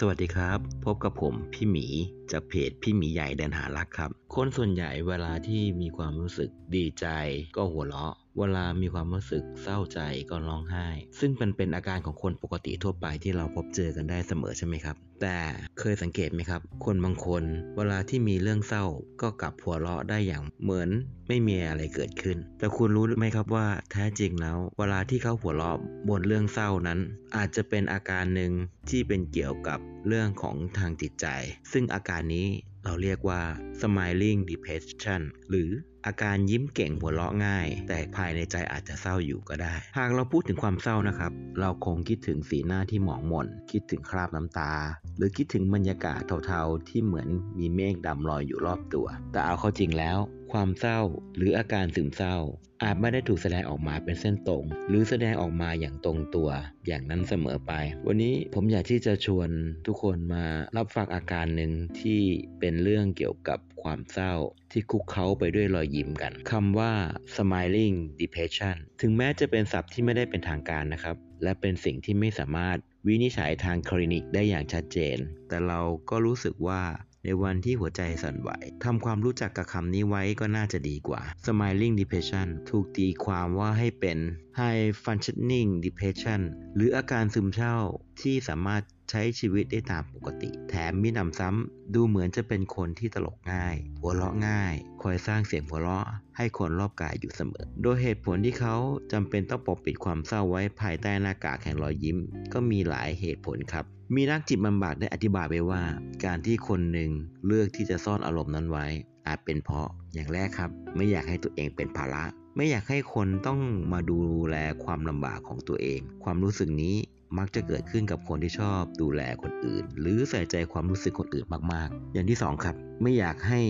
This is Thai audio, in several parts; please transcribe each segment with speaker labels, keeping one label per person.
Speaker 1: สวัสดีครับ พบกับผมพี่หมีจากเพจพี่หมีใหญ่เดินหารักครับ คนส่วนใหญ่เวลาที่มีความรู้สึกดีใจก็หัวเราะ เวลามีความรู้สึกเศร้าใจก็ร้องไห้ ซึ่งเป็นเป็นอาการของคนปกติทั่วไปที่เราพบเจอกันได้เสมอใช่ไหมครับ แต่เคยสังเกตไหมครับ คนบางคนเวลาที่มีเรื่องเศร้าก็กลับหัวเราะได้อย่างเหมือนไม่มีอะไรเกิดขึ้น แต่คุณรู้ไหมครับว่าแท้จริงแล้ว เวลาที่เขาหัวเราะบนเรื่องเศร้านั้น อาจจะเป็นอาการหนึ่งที่เป็นเกี่ยวกับเรื่องของทางจิตใจ ซึ่งอาการนี้เราเรียกว่า smiling depression หรือ อาการยิ้มเก่งหัวเราะง่าย แต่ภายในใจอาจจะเศร้าอยู่ก็ได้ หากเราพูดถึงความเศร้านะครับ เราคงคิดถึงสีหน้าที่หมองหม่น คิดถึงคราบน้ำตา หรือคิดถึงบรรยากาศเทาๆที่เหมือนมีเมฆดำลอยอยู่รอบตัว แต่เอาเข้าจริงแล้วความเศร้า หรืออาการซึมเศร้า อาจไม่ได้ถูกแสดงออกมาเป็นเส้นตรง หรือแสดงออกมาอย่างตรงตัว อย่างนั้นเสมอไป วันนี้ผมอยากที่จะชวนทุกคนมารับฟังอาการหนึ่งที่เป็นเรื่องเกี่ยวกับความเศร้าที่คุกเขาไปด้วยรอยยิ้มกันคำว่า smiling depression ถึงแม้จะเป็นศัพท์ที่ไม่ได้เป็นทางการนะครับ และเป็นสิ่งที่ไม่สามารถวินิจฉัยทางคลินิกได้อย่างชัดเจน แต่เราก็รู้สึกว่า ในวันที่หัวใจสั่นไหวทำความรู้จักกับคำนี้ไว้ก็น่าจะดีกว่า smiling depression ถูกตีความว่าให้เป็น high functioning depression หรืออาการซึมเศร้าที่สามารถ ใช้ชีวิตได้ตามปกติ แถมมีนำซ้ำดูเหมือนจะเป็นคนที่ตลกง่าย หัวเราะง่าย คอยสร้างเสียงหัวเราะ ให้คนรอบกายอยู่เสมอ โดยเหตุผลที่เขาจำเป็นต้องปกปิดความเศร้าไว้ภายใต้หน้ากากแห่งรอยยิ้ม ก็มีหลายเหตุผลครับ มีนักจิตบำบัดได้อธิบายไว้ว่า การที่คนหนึ่งเลือกที่จะซ่อนอารมณ์นั้นไว้ อาจเป็นเพราะอย่างแรกครับ ไม่อยากให้ตัวเองเป็นภาระไม่อยากให้คนต้องมาดูแลความลำบากของตัวเอง ความรู้สึกนี้ มักจะเกิดขึ้นกับคนที่ชอบดูแลคนอื่น หรือใส่ใจความรู้สึกคนอื่นมากๆ อย่างที่ 2 ครับ ไม่อยากให้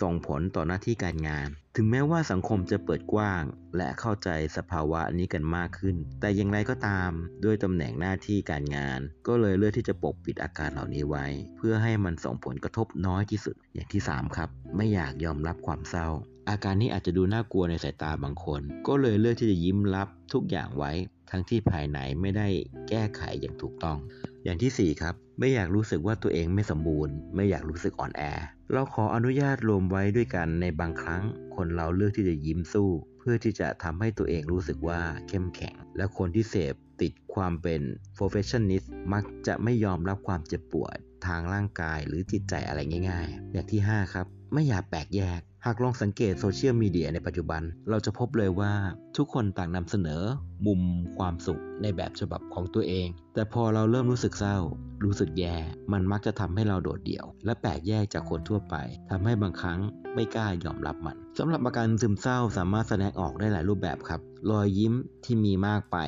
Speaker 1: ส่งผลต่อหน้าที่การงาน ถึงแม้ว่าสังคมจะเปิดกว้าง และเข้าใจสภาวะนี้กันมากขึ้น แต่อย่างไรก็ตามด้วยตำแหน่งหน้าที่การงาน ก็เลยเลือกที่จะปกปิดอาการเหล่านี้ไว้ เพื่อให้มันส่งผลกระทบน้อยที่สุด อย่างที่ 3 ครับ ไม่อยากยอมรับความเศร้าอาการนี้อาจจะดูน่ากลัวในสายตาบางคน ก็เลยเลือกที่จะยิ้มรับทุกอย่างไว้ ทั้งที่ภายในไม่ได้แก้ไขอย่างถูกต้อง อย่างที่ 4 ครับ ไม่อยากรู้สึกว่าตัวเองไม่สมบูรณ์ ไม่อยากรู้สึกอ่อนแอ เราขออนุญาตรวมไว้ด้วยกันในบางครั้ง คนเราเลือกที่จะยิ้มสู้ เพื่อที่จะทำให้ตัวเองรู้สึกว่าเข้มแข็ง และคนที่เสพติดความเป็น perfectionist มักจะไม่ยอมรับความเจ็บปวดทางร่างกายหรือจิตใจอะไรง่าย ๆ อย่างที่ 5 ครับ ไม่อยากแปลกแยกหากลองสังเกตโซเชียลมีเดียในปัจจุบัน เราจะพบเลยว่าทุกคนต่างนำเสนอ มุมความสุขในแบบฉบับของตัวเอง แต่พอเราเริ่มรู้สึกเศร้า รู้สึกแย่ มันมักจะทำให้เราโดดเดี่ยว และแปลกแยกจากคนทั่วไปทำให้บางครั้งไม่กล้ายอมรับมันสำหรับอาการซึมเศร้าสามารถแสดงออกได้หลายรูปแบบครับ รอยยิ้มที่มีมากไป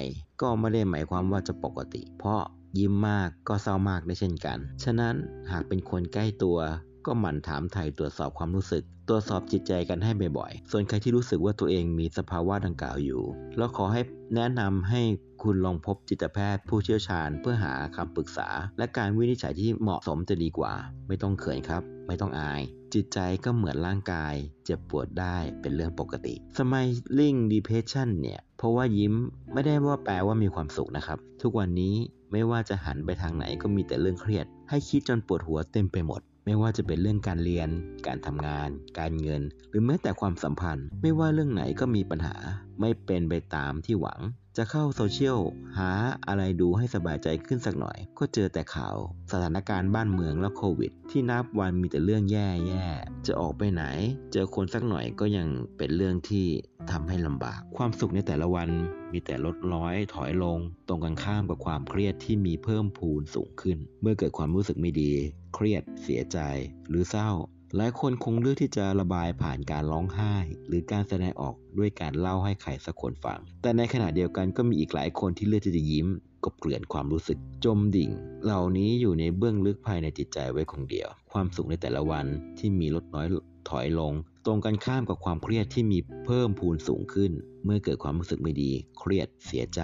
Speaker 1: ก็ไม่ได้หมายความว่าจะปกติ เพราะยิ้มมากก็เศร้ามากได้เช่นกัน ฉะนั้นหากเป็นคนใกล้ตัว ก็หมั่นถามไถ่ตรวจสอบความรู้สึก ตรวจสอบจิตใจกันให้บ่อยๆ ส่วนใครที่รู้สึกว่าตัวเองมีสภาวะดังกล่าวอยู่ เราขอให้แนะนำให้คุณลองพบจิตแพทย์ผู้เชี่ยวชาญ เพื่อหาคำปรึกษา และการวินิจฉัยที่เหมาะสมจะดีกว่า ไม่ต้องเขินครับ ไม่ต้องอาย จิตใจก็เหมือนร่างกาย เจ็บปวดได้เป็นเรื่องปกติ Smiling Depression เนี่ยเพราะว่ายิ้มไม่ได้ว่าแปลว่ามีความสุขนะครับ ทุกวันนี้ไม่ว่าจะหันไปทางไหนก็มีแต่เรื่องเครียด ให้คิดจนปวดหัวเต็มไปหมด ไม่ว่าจะเป็นเรื่องการเรียน การทำงาน การเงิน หรือแม้แต่ความสัมพันธ์ ไม่ว่าเรื่องไหนก็มีปัญหา ไม่เป็นไปตามที่หวัง จะเข้าโซเชียลหาอะไรดูให้สบายใจขึ้นสักหน่อย ก็เจอแต่ข่าวสถานการณ์บ้านเมืองและโควิด ที่นับวันมีแต่เรื่องแย่ๆ จะออกไปไหน เจอคนสักหน่อยก็ยังเป็นเรื่องที่ทำให้ลำบาก ความสุขในแต่ละวันมีแต่ลดร้อยถอยลง ตรงกันข้ามกับความเครียดที่มีเพิ่มพูนสูงขึ้น เมื่อเกิดความรู้สึกไม่ดี เครียดเสียใจ หรือเศร้า หลายคนคงเลือกที่จะระบายผ่านการร้องไห้ หรือการแสดงออกด้วยการเล่าให้ใครสักคนฟัง แต่ในขณะเดียวกันก็มีอีกหลายคนที่เลือกที่จะยิ้มกบเกลื่อนความรู้สึก จมดิ่ง เหล่านี้อยู่ในเบื้องลึกภายในจิตใจไว้คงเดียว ความสุขในแต่ละวันที่มีลดน้อยถอยลง ตรงกันข้ามกับความเครียดที่มีเพิ่มพูนสูงขึ้น เมื่อเกิดความรู้สึกไม่ดี เครียดเสียใจ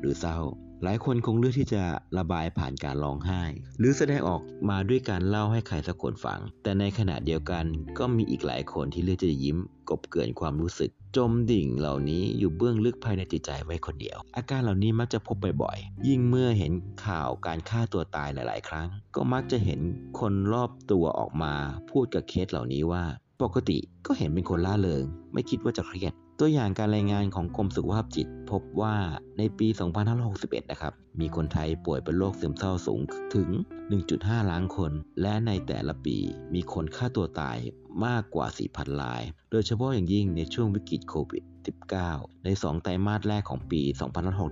Speaker 1: หรือเศร้า หลายคนคงเลือกที่จะระบายผ่านการร้องไห้ หรือแสดงออกมาด้วยการเล่าให้ใครสักคนฟัง แต่ในขณะเดียวกันก็มีอีกหลายคนที่เลือกจะยิ้ม กบเกินความรู้สึก จมดิ่งเหล่านี้อยู่เบื้องลึกภายในจิตใจไว้คนเดียว อาการเหล่านี้มักจะพบบ่อยๆ ยิ่งเมื่อเห็นข่าวการฆ่าตัวตายหลาย ๆ ครั้ง ก็มักจะเห็นคนรอบตัวออกมา พูดกับเคสเหล่านี้ว่า ปกติก็เห็นเป็นคนล่าเริง ไม่คิดว่าจะเครียด ตัวอย่างการรายงานของกรมสุขภาพจิต พบว่าในปี 2561 นะครับ มีคนไทยป่วยเป็นโรคซึมเศร้าสูงถึง 1.5 ล้านคน และในแต่ละปีมีคนฆ่าตัวตาย มากกว่า 4,000ราย โดยเฉพาะอย่างยิ่งในช่วงวิกฤตโควิด 19 ใน 2 ไตรมาสแรกของปี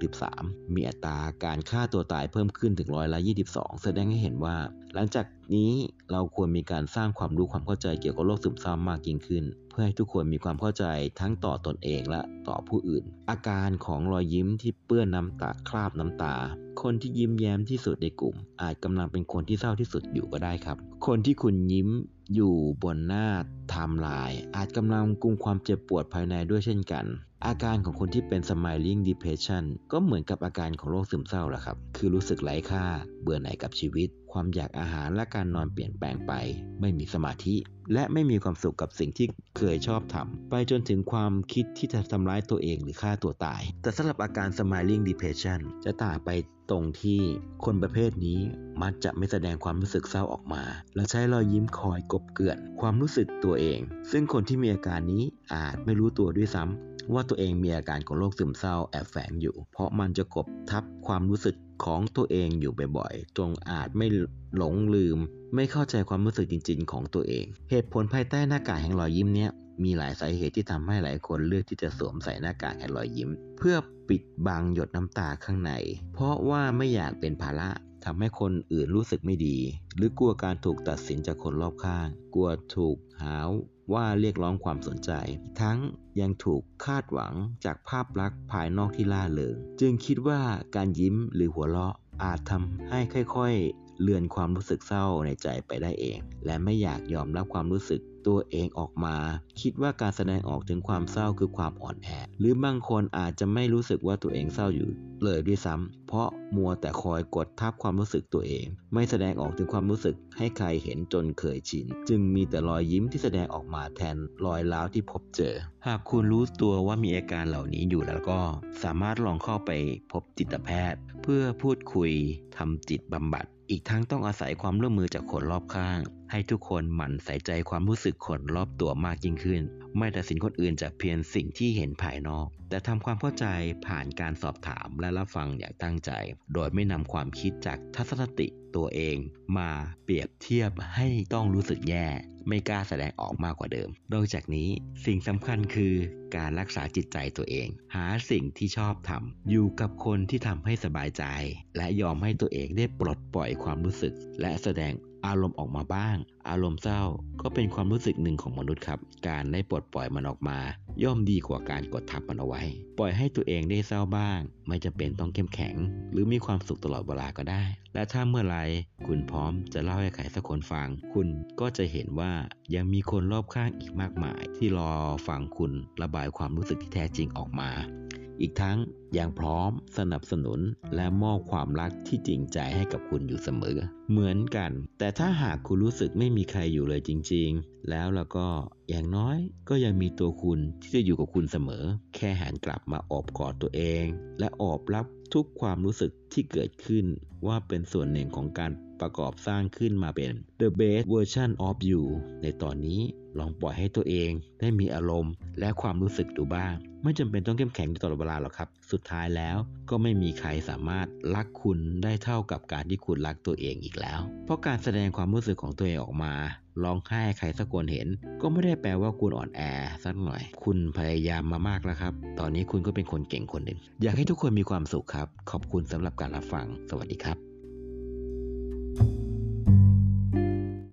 Speaker 1: 2563 มีอัตราการฆ่าตัวตายเพิ่มขึ้นถึงร้อยละ 22 แสดงให้เห็นว่า หลังจากนี้เราควรมีการสร้างความรู้ความเข้าใจเกี่ยวกับโรคซึมเศร้ามากยิ่งขึ้น เพื่อให้ทุกคนมีความเข้าใจทั้งต่อตนเองและต่อผู้อื่น อาการของรอยยิ้มที่เปื้อนน้ำตาคราบน้ำตา คนที่ยิ้มแย้มที่สุดในกลุ่ม อาจกำลังเป็นคนที่เศร้าที่สุดอยู่ก็ได้ครับ คนที่คุณยิ้ม อยู่บนหน้าไทม์ไลน์อาจกำลังกุมความเจ็บปวดภายในด้วยเช่นกัน อาการของคนที่เป็น smiling depression ก็เหมือนกับอาการของโรคซึมเศร้าแหละครับ คือรู้สึกไร้ค่า เบื่อหน่ายกับชีวิต ความอยากอาหารและการนอนเปลี่ยนแปลงไป ไม่มีสมาธิ และไม่มีความสุขกับสิ่งที่เคยชอบทำ ไปจนถึงความคิดที่จะทำร้ายตัวเองหรือฆ่าตัวตาย แต่สำหรับอาการ smiling depression จะต่างไปตรงที่คนประเภทนี้มักจะไม่แสดงความรู้สึกเศร้าออกมา และใช้รอยยิ้มคอยกบเกลื่อน ความรู้สึกตัวเอง ซึ่งคนที่มีอาการนี้อาจไม่รู้ตัวด้วยซ้ำ ว่าตัวเองมีอาการของโรคซึมเศร้าแอบแฝงอยู่ เพราะมันจะกบทับความรู้สึกของตัวเองอยู่บ่อยๆ จงอาจไม่หลงลืม ไม่เข้าใจความรู้สึกจริง ๆ ของตัวเอง เหตุผลภายใต้หน้ากากแห่งรอยยิ้มเนี้ยมีหลายสาเหตุที่ทำให้หลายคนเลือกที่จะสวมใส่หน้ากากแห่งรอยยิ้ม เพื่อปิดบังหยดน้ำตาข้างใน เพราะว่าไม่อยากเป็นภาระทำให้คนอื่นรู้สึกไม่ดี หรือกลัวการถูกตัดสินจากคนรอบข้าง กลัวถูกหาว่าเรียกร้องความสนใจ ทั้ง ยังถูกคาดหวังจากภาพลักษณ์ภายนอกที่ล่าเริง จึงคิดว่าการยิ้มหรือหัวเราะอาจทำให้ค่อยๆ เลือนความรู้สึกเศร้าในใจไปได้เอง และไม่อยากยอมรับความรู้สึกตัวเองออกมา คิดว่าการแสดงออกถึงความเศร้าคือความอ่อนแอ หรือบางคนอาจจะไม่รู้สึกว่าตัวเองเศร้าอยู่เลยด้วยซ้ำเพราะมัวแต่คอยกดทับความรู้สึกตัวเอง ไม่แสดงออกถึงความรู้สึกให้ใครเห็นจนเคยชิน จึงมีแต่รอยยิ้มที่แสดงออกมาแทนรอยร้าวที่พบเจอ หากคุณรู้ตัวว่ามีอาการเหล่านี้อยู่แล้วก็สามารถลองเข้าไปพบจิตแพทย์ เพื่อพูดคุยทำจิตบำบัด อีกทั้งต้องอาศัยความร่วมมือจากคนรอบข้าง ให้ทุกคนหมั่นใส่ใจความรู้สึกคนรอบตัวมากยิ่งขึ้น ไม่ตัดสินคนอื่นจากเพียงสิ่งที่เห็นภายนอก แต่ทำความเข้าใจผ่านการสอบถามและรับฟังอย่างตั้งใจ โดยไม่นำความคิดจากทัศนคติ ตัวเองมาเปรียบเทียบให้ต้องรู้สึกแย่ ไม่กล้าแสดงออกมากกว่าเดิม นอกจากนี้สิ่งสำคัญคือการรักษาจิตใจตัวเอง หาสิ่งที่ชอบทำอยู่กับคนที่ทำให้สบายใจ และยอมให้ตัวเองได้ปลดปล่อยความรู้สึก และแสดง อารมณ์ออกมาบ้าง อารมณ์เศร้าก็เป็นความรู้สึกหนึ่งของมนุษย์ครับ การได้ปลดปล่อยมันออกมา ย่อมดีกว่าการกดทับมันเอาไว้ ปล่อยให้ตัวเองได้เศร้าบ้าง ไม่จะเป็นต้องเข้มแข็ง หรือมีความสุขตลอดเวลาก็ได้ และถ้าเมื่อไรคุณพร้อมจะเล่าให้ใครสักคนฟัง คุณก็จะเห็นว่ายังมีคนรอบข้างอีกมากมาย ที่รอฟังคุณระบายความรู้สึกที่แท้จริงออกมา อีกทั้งยังพร้อมสนับสนุนและมอบความรักที่จริงใจให้กับคุณอยู่เสมอ เหมือนกัน แต่ถ้าหากคุณรู้สึกไม่มีใครอยู่เลยจริง ๆ แล้วแล้วก็อย่างน้อยก็ยังมีตัวคุณที่จะอยู่กับคุณเสมอ แค่หันกลับมาอบกอดตัวเอง และอบรับ ทุกความรู้สึกที่เกิดขึ้นว่าเป็นส่วนหนึ่งของการประกอบสร้างขึ้นมาเป็น the best version of you ในตอนนี้ลองปล่อยให้ตัวเองได้มีอารมณ์ และความรู้สึกดูบ้าง ไม่จำเป็นต้องเข้มแข็งตลอดเวลาหรอกครับ สุดท้ายแล้วก็ไม่มีใครสามารถรักคุณได้เท่ากับการที่คุณรักตัวเองอีกแล้ว เพราะการแสดงความรู้สึกของตัวเองออกมา ร้องไห้ใครสักคนเห็น ก็ไม่ได้แปลว่าคุณอ่อนแอสักหน่อย คุณพยายามมามากแล้วครับ ตอนนี้คุณก็เป็นคนเก่งคนหนึ่งอยากให้ทุกคนมีความสุขครับ ขอบคุณสำหรับการรับฟัง สวัสดีครับ thank you